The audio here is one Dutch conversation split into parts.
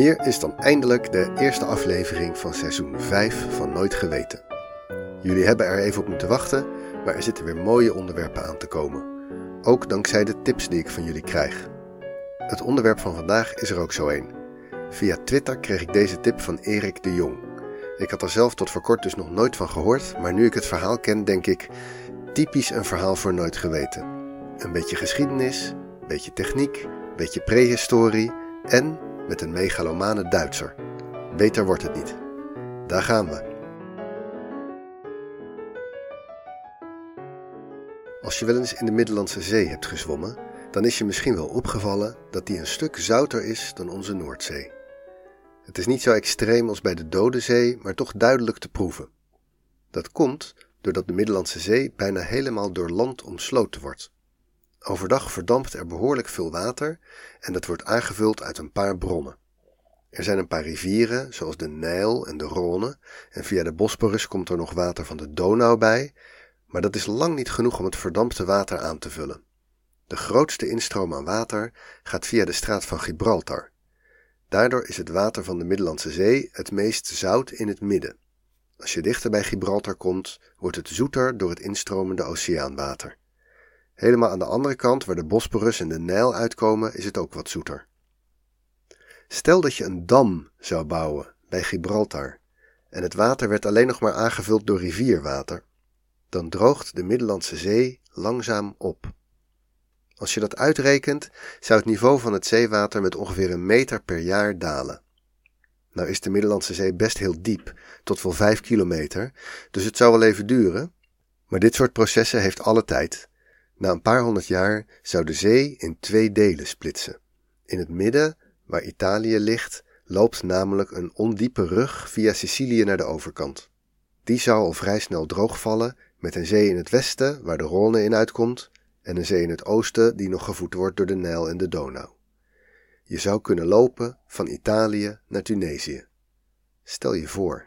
Hier is dan eindelijk de eerste aflevering van seizoen 5 van Nooit Geweten. Jullie hebben er even op moeten wachten, maar er zitten weer mooie onderwerpen aan te komen. Ook dankzij de tips die ik van jullie krijg. Het onderwerp van vandaag is er ook zo een. Via Twitter kreeg ik deze tip van Erik de Jong. Ik had er zelf tot voor kort dus nog nooit van gehoord, maar nu ik het verhaal ken, denk ik: typisch een verhaal voor nooit geweten. Een beetje geschiedenis, een beetje techniek, een beetje prehistorie en met een megalomane Duitser. Beter wordt het niet. Daar gaan we. Als je wel eens in de Middellandse Zee hebt gezwommen, dan is je misschien wel opgevallen dat die een stuk zouter is dan onze Noordzee. Het is niet zo extreem als bij de Dode Zee, maar toch duidelijk te proeven. Dat komt doordat de Middellandse Zee bijna helemaal door land omsloten wordt. Overdag verdampt er behoorlijk veel water en dat wordt aangevuld uit een paar bronnen. Er zijn een paar rivieren, zoals de Nijl en de Rhône, en via de Bosporus komt er nog water van de Donau bij, maar dat is lang niet genoeg om het verdampte water aan te vullen. De grootste instroom aan water gaat via de straat van Gibraltar. Daardoor is het water van de Middellandse Zee het meest zout in het midden. Als je dichter bij Gibraltar komt, wordt het zoeter door het instromende oceaanwater. Helemaal aan de andere kant, waar de Bosporus en de Nijl uitkomen, is het ook wat zoeter. Stel dat je een dam zou bouwen bij Gibraltar en het water werd alleen nog maar aangevuld door rivierwater, dan droogt de Middellandse Zee langzaam op. Als je dat uitrekent, zou het niveau van het zeewater met ongeveer een meter per jaar dalen. Nou is de Middellandse Zee best heel diep, tot wel 5 kilometer, dus het zou wel even duren. Maar dit soort processen heeft alle tijd. Na een paar honderd jaar zou de zee in twee delen splitsen. In het midden, waar Italië ligt, loopt namelijk een ondiepe rug via Sicilië naar de overkant. Die zou al vrij snel droogvallen, met een zee in het westen, waar de Rhône in uitkomt, en een zee in het oosten die nog gevoed wordt door de Nijl en de Donau. Je zou kunnen lopen van Italië naar Tunesië. Stel je voor.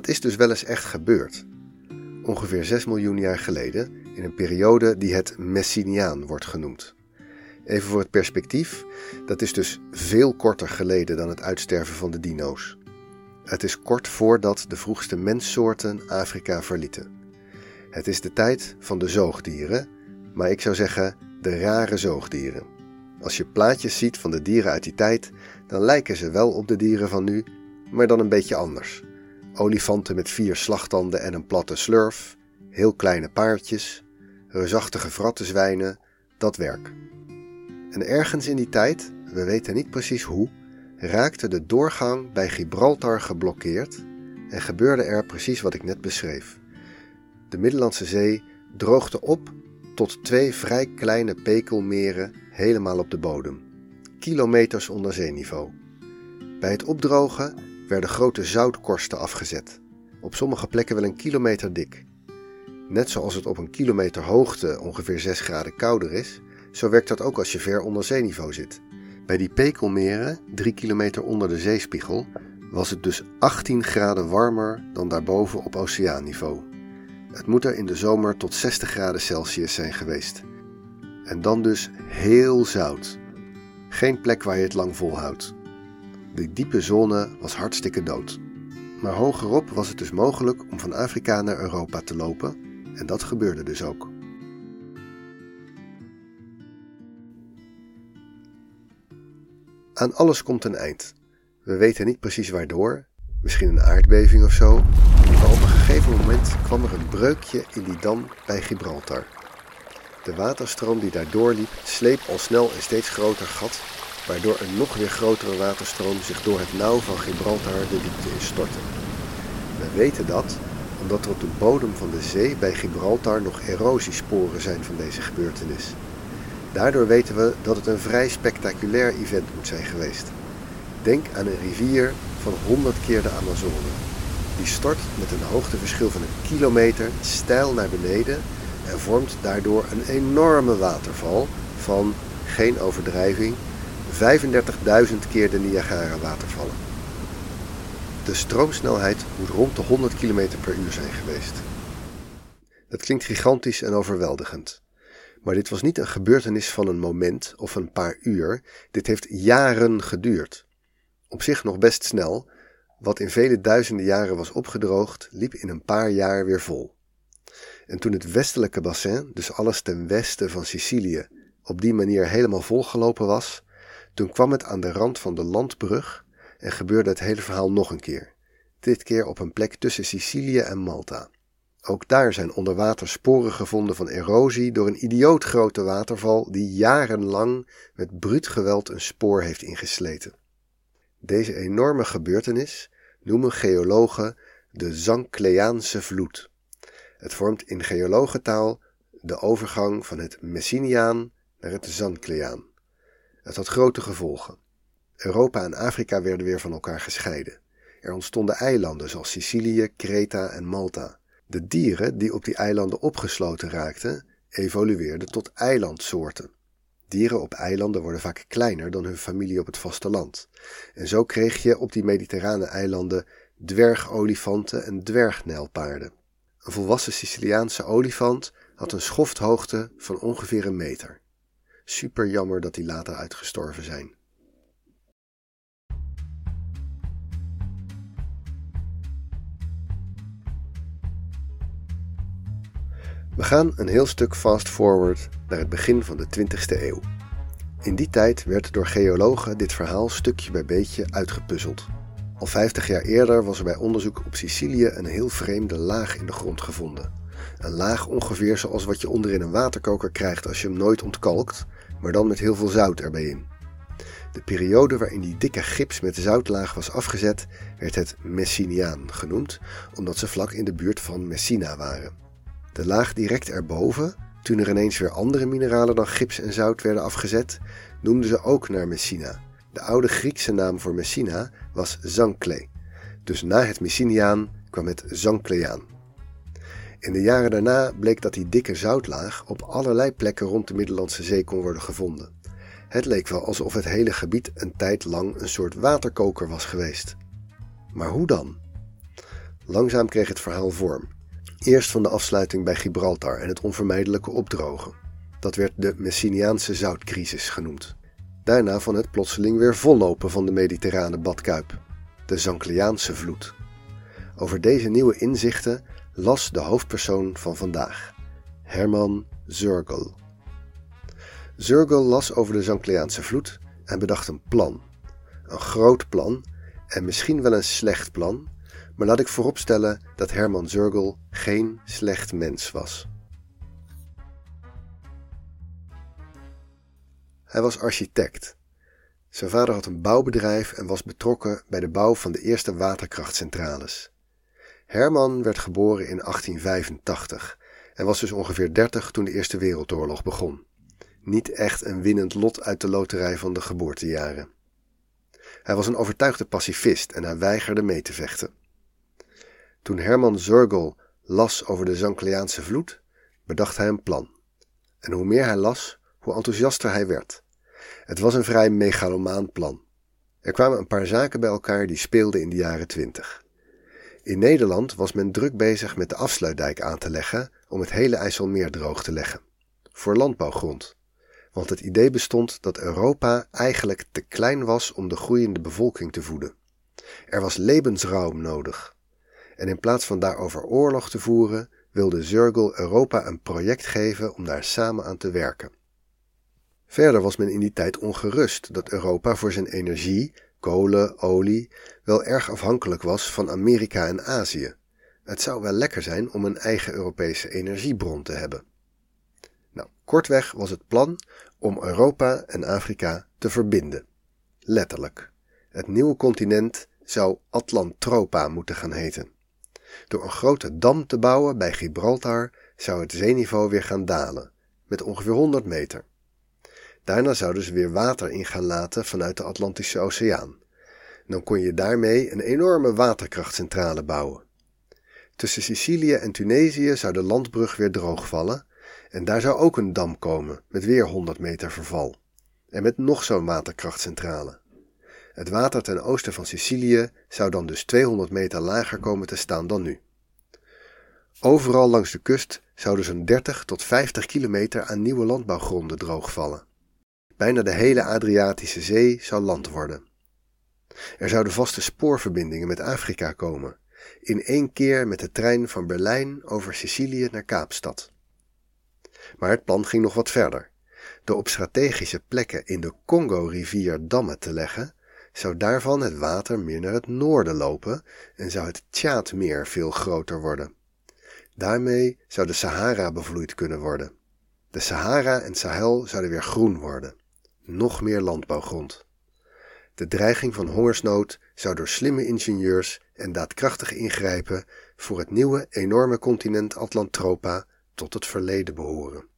Dat is dus wel eens echt gebeurd. Ongeveer 6 miljoen jaar geleden, in een periode die het Messiniaan wordt genoemd. Even voor het perspectief, dat is dus veel korter geleden dan het uitsterven van de dino's. Het is kort voordat de vroegste menssoorten Afrika verlieten. Het is de tijd van de zoogdieren, maar ik zou zeggen de rare zoogdieren. Als je plaatjes ziet van de dieren uit die tijd, dan lijken ze wel op de dieren van nu, maar dan een beetje anders. Olifanten met vier slagtanden en een platte slurf, heel kleine paardjes, reusachtige vrattenzwijnen, dat werk. En ergens in die tijd, we weten niet precies hoe, raakte de doorgang bij Gibraltar geblokkeerd en gebeurde er precies wat ik net beschreef. De Middellandse Zee droogde op tot twee vrij kleine pekelmeren helemaal op de bodem, kilometers onder zeeniveau. Bij het opdrogen werden grote zoutkorsten afgezet, op sommige plekken wel een kilometer dik. Net zoals het op een kilometer hoogte ongeveer 6 graden kouder is, zo werkt dat ook als je ver onder zeeniveau zit. Bij die Pekelmeren, 3 kilometer onder de zeespiegel, was het dus 18 graden warmer dan daarboven op oceaanniveau. Het moet er in de zomer tot 60 graden Celsius zijn geweest. En dan dus heel zout. Geen plek waar je het lang volhoudt. De diepe zone was hartstikke dood. Maar hogerop was het dus mogelijk om van Afrika naar Europa te lopen, en dat gebeurde dus ook. Aan alles komt een eind. We weten niet precies waardoor, misschien een aardbeving of zo, maar op een gegeven moment kwam er een breukje in die dam bij Gibraltar. De waterstroom die daar doorliep sleep al snel een steeds groter gat, waardoor een nog weer grotere waterstroom zich door het nauw van Gibraltar de diepte instortte. We weten dat omdat er op de bodem van de zee bij Gibraltar nog erosiesporen zijn van deze gebeurtenis. Daardoor weten we dat het een vrij spectaculair event moet zijn geweest. Denk aan een rivier van 100 keer de Amazone. Die stort met een hoogteverschil van een kilometer steil naar beneden en vormt daardoor een enorme waterval van, geen overdrijving, 35.000 keer de Niagara-watervallen. De stroomsnelheid moet rond de 100 km per uur zijn geweest. Dat klinkt gigantisch en overweldigend. Maar dit was niet een gebeurtenis van een moment of een paar uur, dit heeft jaren geduurd. Op zich nog best snel, wat in vele duizenden jaren was opgedroogd, liep in een paar jaar weer vol. En toen het westelijke bassin, dus alles ten westen van Sicilië, op die manier helemaal volgelopen was, toen kwam het aan de rand van de landbrug en gebeurde het hele verhaal nog een keer. Dit keer op een plek tussen Sicilië en Malta. Ook daar zijn onder water sporen gevonden van erosie door een idioot grote waterval die jarenlang met bruut geweld een spoor heeft ingesleten. Deze enorme gebeurtenis noemen geologen de Zancleaanse vloed. Het vormt in geologentaal de overgang van het Messiniaan naar het Zancleaan. Het had grote gevolgen. Europa en Afrika werden weer van elkaar gescheiden. Er ontstonden eilanden zoals Sicilië, Kreta en Malta. De dieren die op die eilanden opgesloten raakten, evolueerden tot eilandsoorten. Dieren op eilanden worden vaak kleiner dan hun familie op het vasteland. En zo kreeg je op die mediterrane eilanden dwergolifanten en dwergnijlpaarden. Een volwassen Siciliaanse olifant had een schofthoogte van ongeveer een meter. Super jammer dat die later uitgestorven zijn. We gaan een heel stuk fast forward naar het begin van de 20e eeuw. In die tijd werd door geologen dit verhaal stukje bij beetje uitgepuzzeld. Al 50 jaar eerder was er bij onderzoek op Sicilië een heel vreemde laag in de grond gevonden. Een laag ongeveer zoals wat je onderin een waterkoker krijgt als je hem nooit ontkalkt, maar dan met heel veel zout erbij in. De periode waarin die dikke gips met zoutlaag was afgezet, werd het Messiniaan genoemd, omdat ze vlak in de buurt van Messina waren. De laag direct erboven, toen er ineens weer andere mineralen dan gips en zout werden afgezet, noemden ze ook naar Messina. De oude Griekse naam voor Messina was Zankle. Dus na het Messiniaan kwam het Zankleaan. In de jaren daarna bleek dat die dikke zoutlaag op allerlei plekken rond de Middellandse Zee kon worden gevonden. Het leek wel alsof het hele gebied een tijd lang een soort waterkoker was geweest. Maar hoe dan? Langzaam kreeg het verhaal vorm. Eerst van de afsluiting bij Gibraltar en het onvermijdelijke opdrogen. Dat werd de Messiniaanse zoutcrisis genoemd. Daarna van het plotseling weer vollopen van de mediterrane badkuip, de Zancleaanse vloed. Over deze nieuwe inzichten las de hoofdpersoon van vandaag, Herman Zurgel. Zurgel las over de Zancleaanse vloed en bedacht een plan. Een groot plan en misschien wel een slecht plan, maar laat ik vooropstellen dat Herman Zurgel geen slecht mens was. Hij was architect. Zijn vader had een bouwbedrijf en was betrokken bij de bouw van de eerste waterkrachtcentrales. Herman werd geboren in 1885 en was dus ongeveer 30 toen de Eerste Wereldoorlog begon. Niet echt een winnend lot uit de loterij van de geboortejaren. Hij was een overtuigde pacifist en hij weigerde mee te vechten. Toen Herman Zurgel las over de Zancleaanse vloed, bedacht hij een plan. En hoe meer hij las, hoe enthousiaster hij werd. Het was een vrij megalomaan plan. Er kwamen een paar zaken bij elkaar die speelden in de jaren twintig. In Nederland was men druk bezig met de afsluitdijk aan te leggen om het hele IJsselmeer droog te leggen. Voor landbouwgrond. Want het idee bestond dat Europa eigenlijk te klein was om de groeiende bevolking te voeden. Er was levensruim nodig. En in plaats van daarover oorlog te voeren, wilde Zurgel Europa een project geven om daar samen aan te werken. Verder was men in die tijd ongerust dat Europa voor zijn energie, kolen, olie, wel erg afhankelijk was van Amerika en Azië. Het zou wel lekker zijn om een eigen Europese energiebron te hebben. Nou, kortweg was het plan om Europa en Afrika te verbinden. Letterlijk. Het nieuwe continent zou Atlantropa moeten gaan heten. Door een grote dam te bouwen bij Gibraltar zou het zeeniveau weer gaan dalen, met ongeveer 100 meter. Daarna zouden ze weer water in gaan laten vanuit de Atlantische Oceaan. Dan kon je daarmee een enorme waterkrachtcentrale bouwen. Tussen Sicilië en Tunesië zou de landbrug weer droogvallen en daar zou ook een dam komen met weer 100 meter verval. En met nog zo'n waterkrachtcentrale. Het water ten oosten van Sicilië zou dan dus 200 meter lager komen te staan dan nu. Overal langs de kust zouden zo'n 30 tot 50 kilometer aan nieuwe landbouwgronden droogvallen. Bijna de hele Adriatische Zee zou land worden. Er zouden vaste spoorverbindingen met Afrika komen, in één keer met de trein van Berlijn over Sicilië naar Kaapstad. Maar het plan ging nog wat verder. Door op strategische plekken in de Congo-rivier dammen te leggen, zou daarvan het water meer naar het noorden lopen en zou het Tjaatmeer veel groter worden. Daarmee zou de Sahara bevloeid kunnen worden. De Sahara en Sahel zouden weer groen worden. Nog meer landbouwgrond. De dreiging van hongersnood zou door slimme ingenieurs en daadkrachtig ingrijpen voor het nieuwe enorme continent Atlantropa tot het verleden behoren.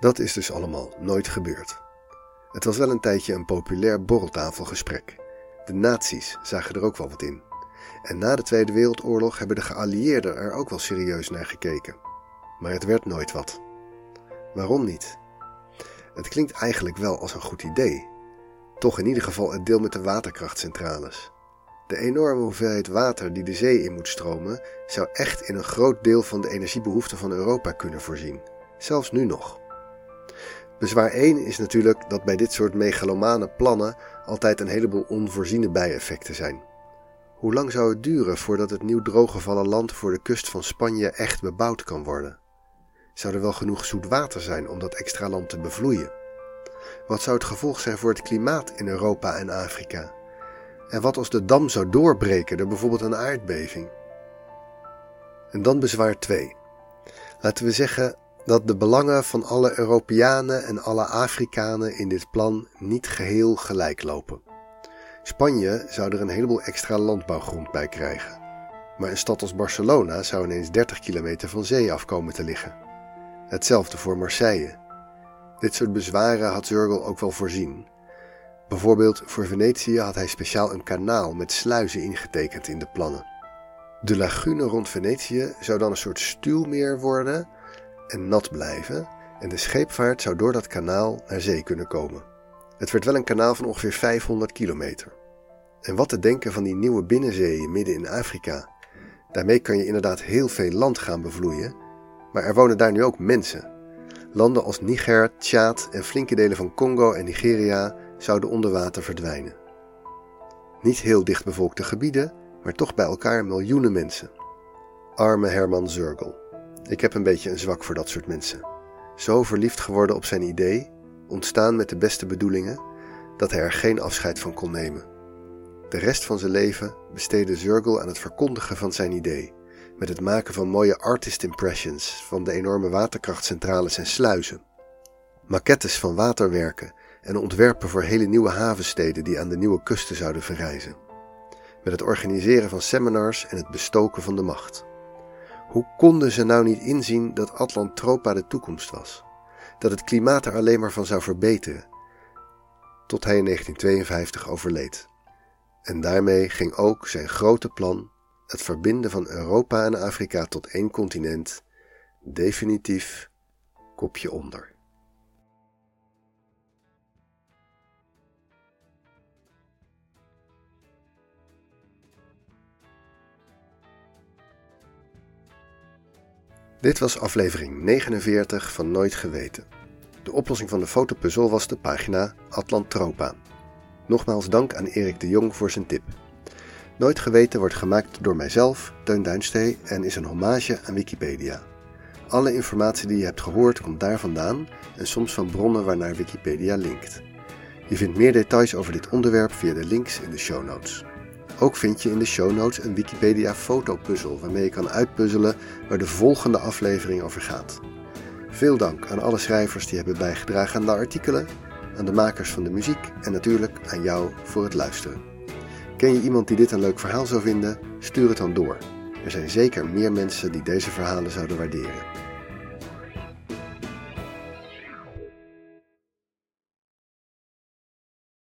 Dat is dus allemaal nooit gebeurd. Het was wel een tijdje een populair borreltafelgesprek. De nazi's zagen er ook wel wat in. En na de Tweede Wereldoorlog hebben de geallieerden er ook wel serieus naar gekeken. Maar het werd nooit wat. Waarom niet? Het klinkt eigenlijk wel als een goed idee. Toch in ieder geval het deel met de waterkrachtcentrales. De enorme hoeveelheid water die de zee in moet stromen, zou echt in een groot deel van de energiebehoeften van Europa kunnen voorzien. Zelfs nu nog. Bezwaar 1 is natuurlijk dat bij dit soort megalomane plannen altijd een heleboel onvoorziene bijeffecten zijn. Hoe lang zou het duren voordat het nieuw drooggevallen land voor de kust van Spanje echt bebouwd kan worden? Zou er wel genoeg zoet water zijn om dat extra land te bevloeien? Wat zou het gevolg zijn voor het klimaat in Europa en Afrika? En wat als de dam zou doorbreken door bijvoorbeeld een aardbeving? En dan bezwaar 2. Laten we zeggen dat de belangen van alle Europeanen en alle Afrikanen in dit plan niet geheel gelijk lopen. Spanje zou er een heleboel extra landbouwgrond bij krijgen. Maar een stad als Barcelona zou ineens 30 kilometer van zee afkomen te liggen. Hetzelfde voor Marseille. Dit soort bezwaren had Zurgel ook wel voorzien. Bijvoorbeeld voor Venetië had hij speciaal een kanaal met sluizen ingetekend in de plannen. De lagune rond Venetië zou dan een soort stuwmeer worden en nat blijven en de scheepvaart zou door dat kanaal naar zee kunnen komen. Het werd wel een kanaal van ongeveer 500 kilometer. En wat te denken van die nieuwe binnenzeeën midden in Afrika. Daarmee kan je inderdaad heel veel land gaan bevloeien, maar er wonen daar nu ook mensen. Landen als Niger, Tjaad en flinke delen van Congo en Nigeria zouden onder water verdwijnen. Niet heel dichtbevolkte gebieden, maar toch bij elkaar miljoenen mensen. Arme Herman Zurgel. Ik heb een beetje een zwak voor dat soort mensen. Zo verliefd geworden op zijn idee, ontstaan met de beste bedoelingen, dat hij er geen afscheid van kon nemen. De rest van zijn leven besteedde Zurgel aan het verkondigen van zijn idee, met het maken van mooie artist impressions van de enorme waterkrachtcentrales en sluizen, maquettes van waterwerken en ontwerpen voor hele nieuwe havensteden die aan de nieuwe kusten zouden verrijzen, met het organiseren van seminars en het bestoken van de macht. Hoe konden ze nou niet inzien dat Atlantropa de toekomst was? Dat het klimaat er alleen maar van zou verbeteren? Tot hij in 1952 overleed. En daarmee ging ook zijn grote plan, het verbinden van Europa en Afrika tot één continent, definitief kopje onder. Dit was aflevering 49 van Nooit Geweten. De oplossing van de fotopuzzel was de pagina Atlantropa. Nogmaals dank aan Erik de Jong voor zijn tip. Nooit Geweten wordt gemaakt door mijzelf, Teun Duinstee, en is een hommage aan Wikipedia. Alle informatie die je hebt gehoord komt daar vandaan en soms van bronnen waarnaar Wikipedia linkt. Je vindt meer details over dit onderwerp via de links in de show notes. Ook vind je in de show notes een Wikipedia fotopuzzel waarmee je kan uitpuzzelen waar de volgende aflevering over gaat. Veel dank aan alle schrijvers die hebben bijgedragen aan de artikelen, aan de makers van de muziek en natuurlijk aan jou voor het luisteren. Ken je iemand die dit een leuk verhaal zou vinden? Stuur het dan door. Er zijn zeker meer mensen die deze verhalen zouden waarderen.